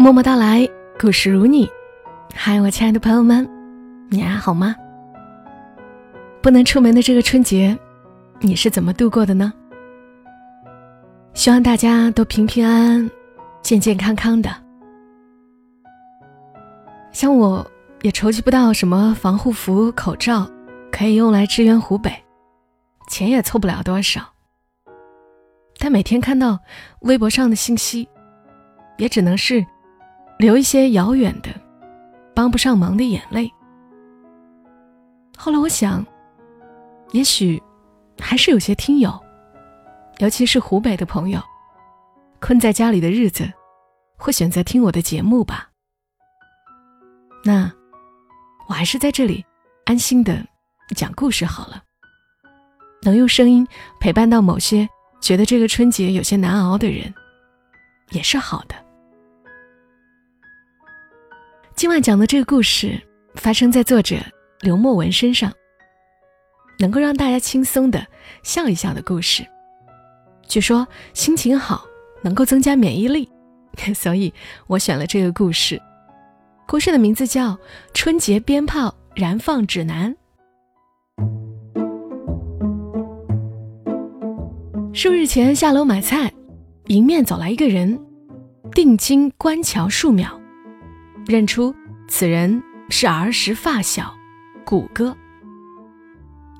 默默到来，故事如你。嗨，我亲爱的朋友们，你还好吗？不能出门的这个春节，你是怎么度过的呢？希望大家都平平安安、健健康康的。像我，也筹集不到什么防护服、口罩，可以用来支援湖北，钱也凑不了多少。但每天看到微博上的信息，也只能是。留一些遥远的、帮不上忙的眼泪。后来我想，也许还是有些听友，尤其是湖北的朋友，困在家里的日子，会选择听我的节目吧。那我还是在这里安心的讲故事好了，能用声音陪伴到某些觉得这个春节有些难熬的人，也是好的。今晚讲的这个故事发生在作者刘墨文身上，能够让大家轻松的笑一笑的故事。据说心情好能够增加免疫力，所以我选了这个故事。故事的名字叫《春节鞭炮燃放指南》。数日前下楼买菜，迎面走来一个人，定睛观瞧数秒。认出此人是儿时发小，谷歌。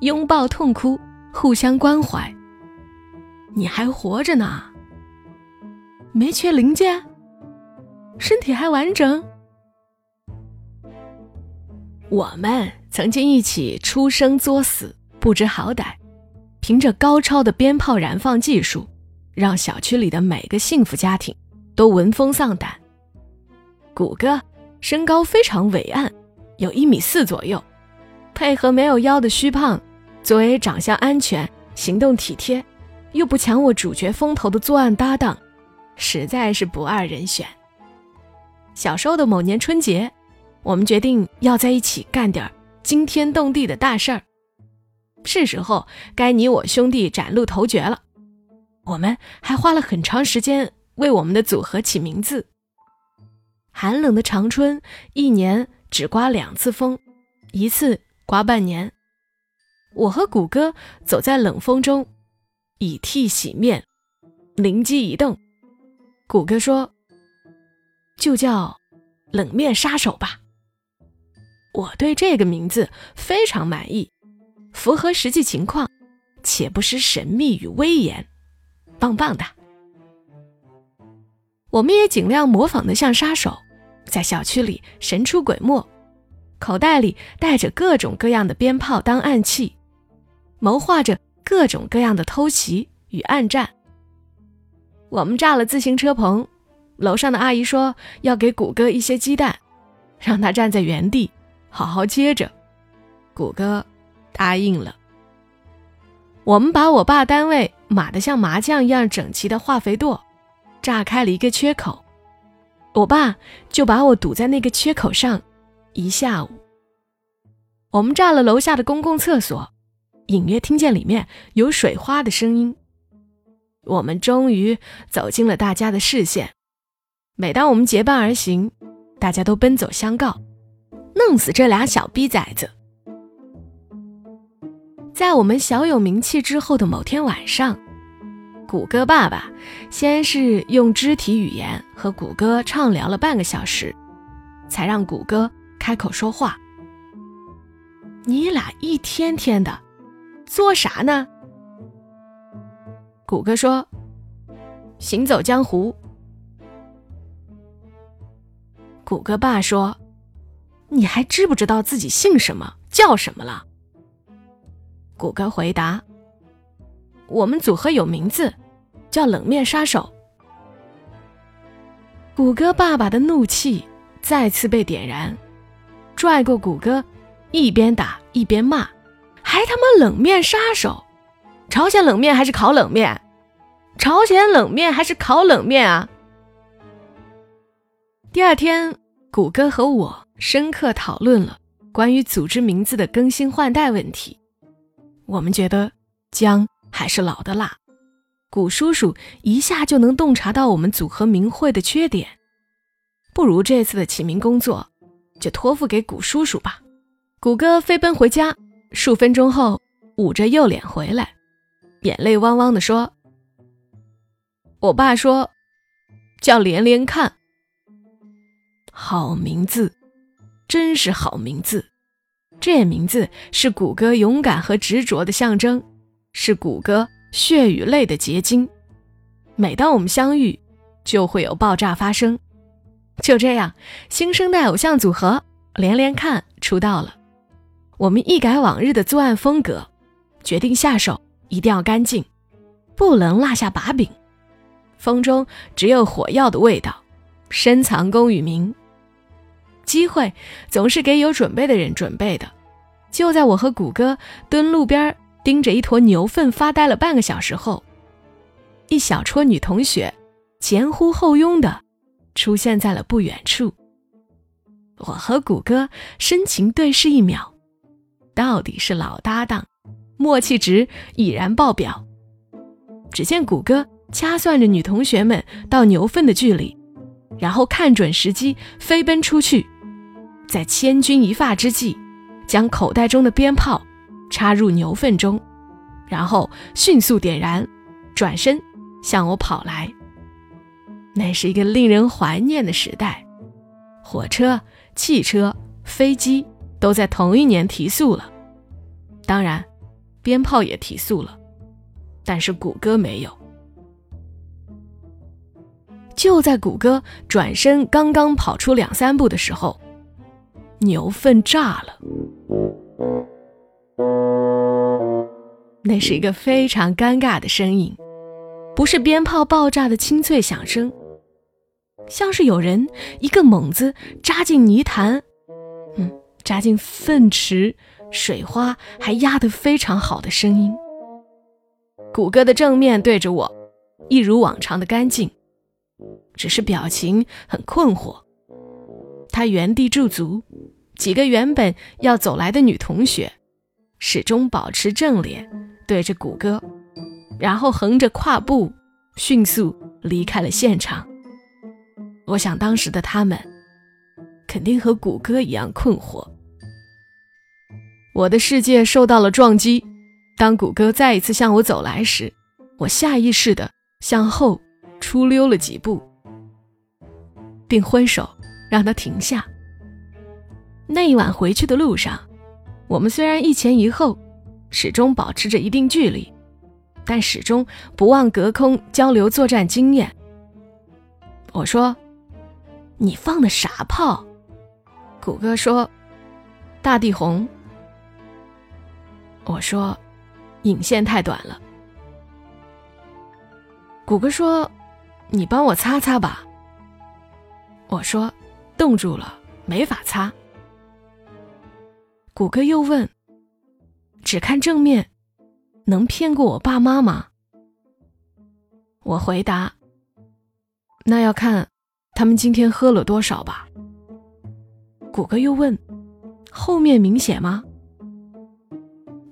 拥抱痛哭，互相关怀。你还活着呢，没缺零件，身体还完整。我们曾经一起出生作死，不知好歹，凭着高超的鞭炮燃放技术，让小区里的每个幸福家庭都闻风丧胆。谷歌。身高非常伟岸，有一米四左右，配合没有腰的虚胖，作为长相安全、行动体贴，又不抢我主角风头的作案搭档，实在是不二人选。小时候的某年春节，我们决定要在一起干点惊天动地的大事儿，是时候该你我兄弟崭露头角了。我们还花了很长时间为我们的组合起名字。寒冷的长春，一年只刮两次风，一次刮半年。我和谷歌走在冷风中，以涕洗面，灵机一动，谷歌说：“就叫冷面杀手吧。”我对这个名字非常满意，符合实际情况，且不失神秘与威严，棒棒的。我们也尽量模仿的像杀手，在小区里神出鬼没，口袋里带着各种各样的鞭炮当暗器，谋划着各种各样的偷袭与暗战。我们炸了自行车棚，楼上的阿姨说要给谷歌一些鸡蛋，让他站在原地好好接着。谷歌答应了。我们把我爸单位码得像麻将一样整齐的化肥垛。炸开了一个缺口，我爸就把我堵在那个缺口上一下午。我们炸了楼下的公共厕所，隐约听见里面有水花的声音。我们终于走进了大家的视线。每当我们结伴而行，大家都奔走相告：“弄死这俩小逼崽子！”在我们小有名气之后的某天晚上。谷歌爸爸先是用肢体语言和谷歌畅聊了半个小时，才让谷歌开口说话。你俩一天天的做啥呢？谷歌说：“行走江湖。”谷歌爸说：“你还知不知道自己姓什么叫什么了？”谷歌回答。我们组合有名字，叫冷面杀手。谷歌爸爸的怒气再次被点燃，拽过谷歌，一边打一边骂：“还他妈冷面杀手！朝鲜冷面还是烤冷面？朝鲜冷面还是烤冷面啊？”第二天，谷歌和我深刻讨论了关于组织名字的更新换代问题。我们觉得将。还是老的辣，古叔叔一下就能洞察到我们组合名讳的缺点。不如这次的起名工作就托付给谷叔叔吧。谷歌飞奔回家，数分钟后捂着右脸回来，眼泪汪汪地说：“我爸说叫连连看，好名字，真是好名字。这名字是谷歌勇敢和执着的象征，是谷歌血与泪的结晶。每当我们相遇，就会有爆炸发生。就这样，新生代偶像组合连连看出道了。”我们一改往日的作案风格，决定下手一定要干净，不能落下把柄。风中只有火药的味道，深藏功与名。机会总是给有准备的人准备的。就在我和谷歌蹲路边盯着一坨牛粪发呆了半个小时后，一小撮女同学前呼后拥的出现在了不远处。我和谷歌深情对视一秒。到底是老搭档，默契值已然爆表。只见谷歌掐算着女同学们到牛粪的距离，然后看准时机飞奔出去，在千钧一发之际，将口袋中的鞭炮插入牛粪中，然后迅速点燃，转身向我跑来。那是一个令人怀念的时代，火车、汽车、飞机。都在同一年提速了，当然，鞭炮也提速了，但是谷歌没有。就在谷歌转身刚刚跑出两三步的时候，牛粪炸了。那是一个非常尴尬的声音，不是鞭炮爆炸的清脆响声，像是有人一个猛子扎进泥潭。嗯。扎进粪池，水花还压得非常好的声音。谷歌的正面对着我，一如往常的干净，只是表情很困惑。他原地驻足，几个原本要走来的女同学，始终保持正脸对着谷歌，然后横着跨步，迅速离开了现场。我想当时的他们，肯定和谷歌一样困惑。我的世界受到了撞击。当谷歌再一次向我走来时，我下意识地向后出溜了几步，并挥手让他停下。那一晚回去的路上，我们虽然一前一后，始终保持着一定距离，但始终不忘隔空交流作战经验。我说：“你放的啥炮？”谷歌说：“大地红。”我说：“引线太短了。”谷歌说：“你帮我擦擦吧。”我说：“冻住了，没法擦。”谷歌又问：“只看正面，能骗过我爸妈吗？”我回答：“那要看他们今天喝了多少吧。”谷歌又问：“后面明显吗？”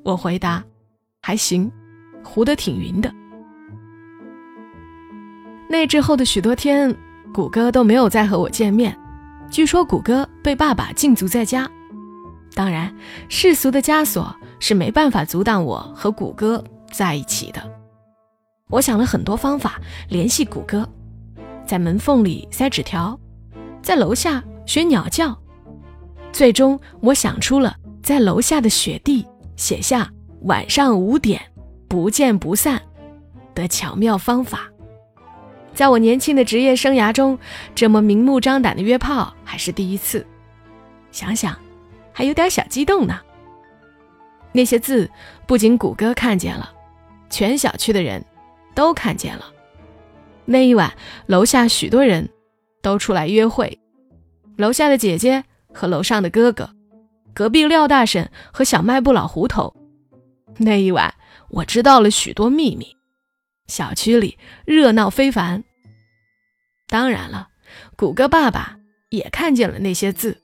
我回答：“还行，糊得挺匀的。”那之后的许多天，谷歌都没有再和我见面。据说谷歌被爸爸禁足在家。当然，世俗的枷锁是没办法阻挡我和谷歌在一起的。我想了很多方法联系谷歌，在门缝里塞纸条，在楼下学鸟叫。最终，我想出了在楼下的雪地。写下晚上五点不见不散的巧妙方法，在我年轻的职业生涯中，这么明目张胆的约炮还是第一次。想想，还有点小激动呢。那些字不仅谷歌看见了，全小区的人都看见了。那一晚，楼下许多人都出来约会，楼下的姐姐和楼上的哥哥。隔壁廖大婶和小卖部老胡头，那一晚我知道了许多秘密。小区里热闹非凡。当然了，谷歌爸爸也看见了那些字，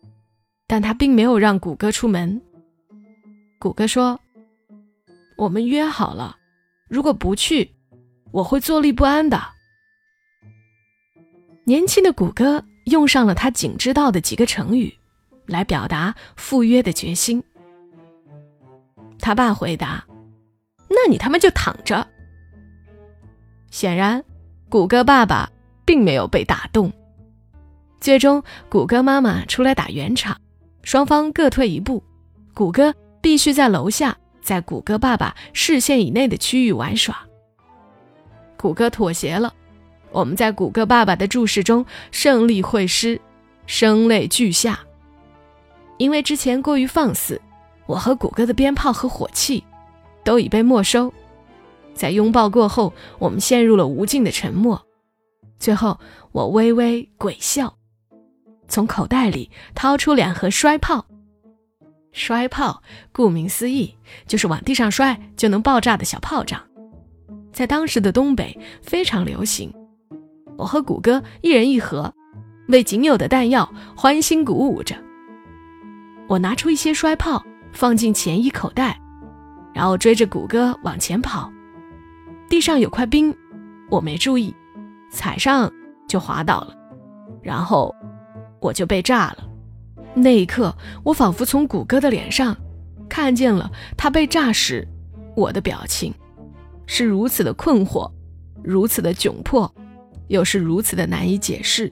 但他并没有让谷歌出门。谷歌说：“我们约好了，如果不去，我会坐立不安的。”年轻的谷歌用上了他仅知道的几个成语，来表达赴约的决心。他爸回答：“那你他妈就躺着。”显然，谷歌爸爸并没有被打动。最终，谷歌妈妈出来打圆场，双方各退一步。谷歌必须在楼下，在谷歌爸爸视线以内的区域玩耍。谷歌妥协了，我们在谷歌爸爸的注视中胜利会师，声泪俱下。因为之前过于放肆，我和谷歌的鞭炮和火器都已被没收。在拥抱过后，我们陷入了无尽的沉默。最后，我微微鬼笑。从口袋里掏出两盒摔炮，摔炮顾名思义就是往地上摔就能爆炸的小炮仗，在当时的东北非常流行。我和谷歌一人一盒，为仅有的弹药欢欣鼓舞着。我拿出一些摔炮放进前衣口袋，然后追着谷歌往前跑。地上有块冰，我没注意，踩上就滑倒了，然后。我就被炸了。那一刻，我仿佛从谷歌的脸上看见了他被炸时我的表情，是如此的困惑，如此的窘迫，又是如此的难以解释。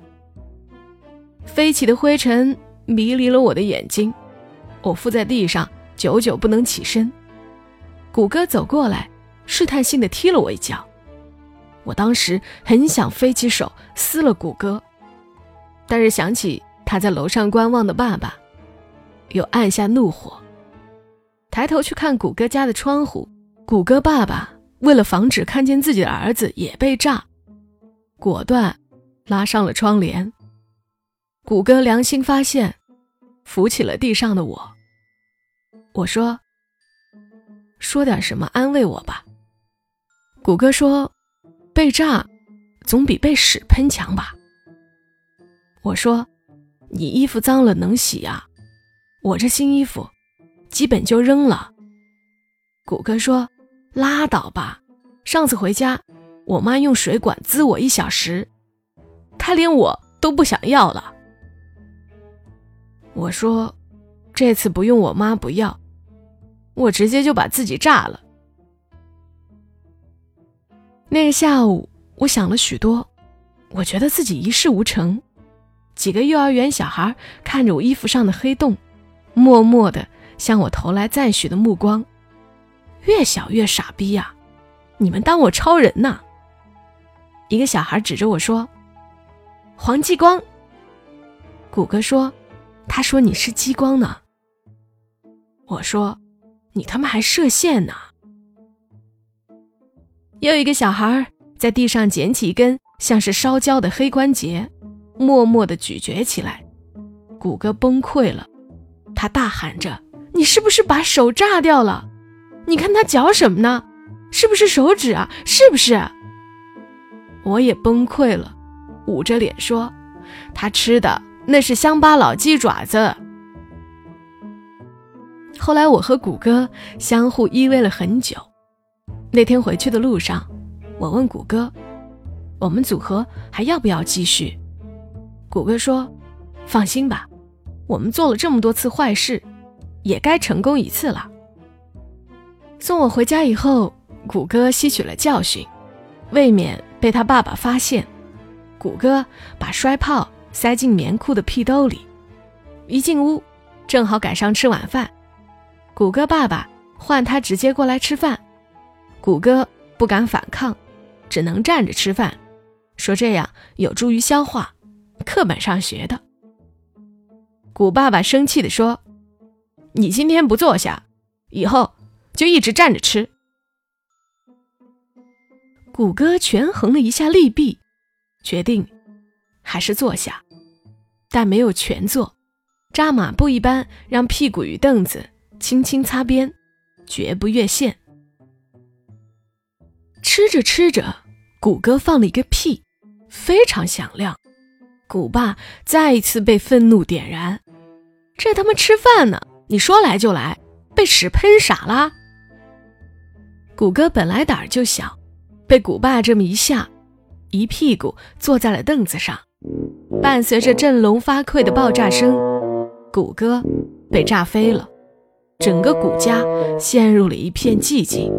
飞起的灰尘迷离了我的眼睛，我伏在地上，久久不能起身。谷歌走过来，试探性的踢了我一脚。我当时很想飞起手撕了谷歌。但是想起他在楼上观望的爸爸，又按下怒火，抬头去看谷歌家的窗户。谷歌爸爸为了防止看见自己的儿子也被炸，果断拉上了窗帘。谷歌良心发现，扶起了地上的我。我说：“说点什么安慰我吧。”谷歌说：“被炸总比被屎喷强吧。”我说：“你衣服脏了能洗呀，我这新衣服基本就扔了。”谷歌说：“拉倒吧，上次回家，我妈用水管滋我一小时，她连我都不想要了。”我说：“这次不用我妈不要，我直接就把自己炸了。”那个下午，我想了许多，我觉得自己一事无成。几个幼儿园小孩看着我衣服上的黑洞，默默地向我投来赞许的目光。越小越傻逼呀！你们当我超人呢？一个小孩指着我说：“黄继光。”谷歌说：“他说你是激光呢。”我说：“你他妈还射线呢！”又一个小孩在地上捡起一根像是烧焦的黑关节。默默地咀嚼起来，谷歌崩溃了，他大喊着：“你是不是把手炸掉了？你看他嚼什么呢？是不是手指啊？是不是？”我也崩溃了，捂着脸说：“他吃的那是乡巴佬鸡爪子。”后来我和谷歌相互依偎了很久。那天回去的路上，我问谷歌：“我们组合还要不要继续？”谷歌说：“放心吧，我们做了这么多次坏事，也该成功一次了。”送我回家以后，谷歌吸取了教训，未免被他爸爸发现。谷歌把摔炮塞进棉裤的屁兜里，一进屋，正好赶上吃晚饭。谷歌爸爸唤他直接过来吃饭，谷歌不敢反抗，只能站着吃饭，说这样有助于消化。课本上学的。古爸爸生气地说：“你今天不坐下，以后就一直站着吃。”谷歌权衡了一下利弊，决定还是坐下，但没有全坐，扎马步一般让屁股与凳子轻轻擦边，绝不越线。吃着吃着，谷歌放了一个屁，非常响亮。古爸再一次被愤怒点燃，这他妈吃饭呢？你说来就来，被屎喷傻啦！谷歌本来胆儿就小，被古爸这么一吓，一屁股坐在了凳子上。伴随着振聋发聩的爆炸声，谷歌被炸飞了，整个谷家陷入了一片寂静。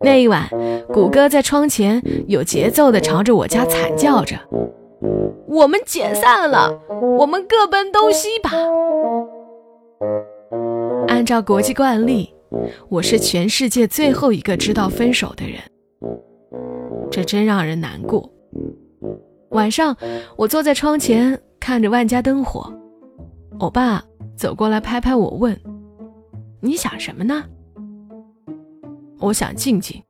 那一晚，谷歌在窗前有节奏地朝着我家惨叫着：“我们解散了，我们各奔东西吧。”按照国际惯例，我是全世界最后一个知道分手的人，这真让人难过。晚上，我坐在窗前看着万家灯火，我爸走过来拍拍我，问：“你想什么呢？”我想静静。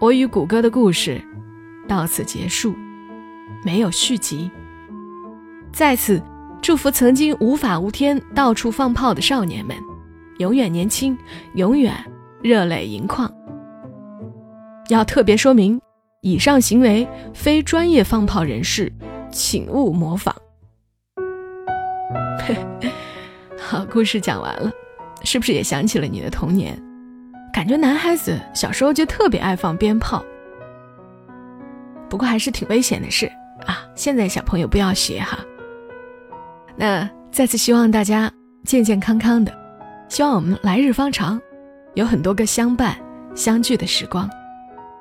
我与谷歌的故事到此结束，没有续集。在此祝福曾经无法无天、到处放炮的少年们，永远年轻，永远热泪盈眶。要特别说明，以上行为非专业放炮人士，请勿模仿。好，故事讲完了，是不是也想起了你的童年？感觉男孩子小时候就特别爱放鞭炮，不过还是挺危险的事啊！现在小朋友不要学哈。那再次希望大家健健康康的，希望我们来日方长，有很多个相伴相聚的时光。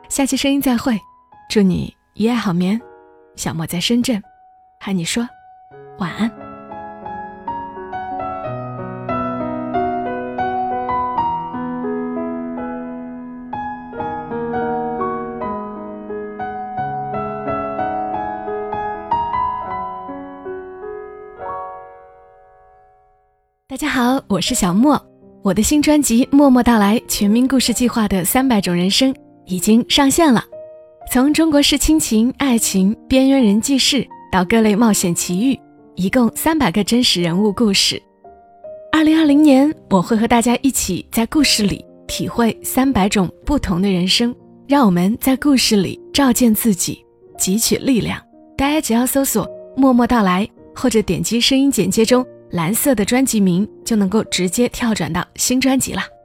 下期声音再会，祝你一夜好眠。小莫在深圳，喊你说晚安。大家好，我是小莫。我的新专辑《默默到来：全民故事计划的三百种人生》已经上线了。从中国式亲情、爱情、边缘人记事到各类冒险奇遇，一共三百个真实人物故事。二零二零年，我会和大家一起在故事里体会三百种不同的人生，让我们在故事里照见自己，汲取力量。大家只要搜索“默默到来”或者点击声音简介中。蓝色的专辑名就能够直接跳转到新专辑了。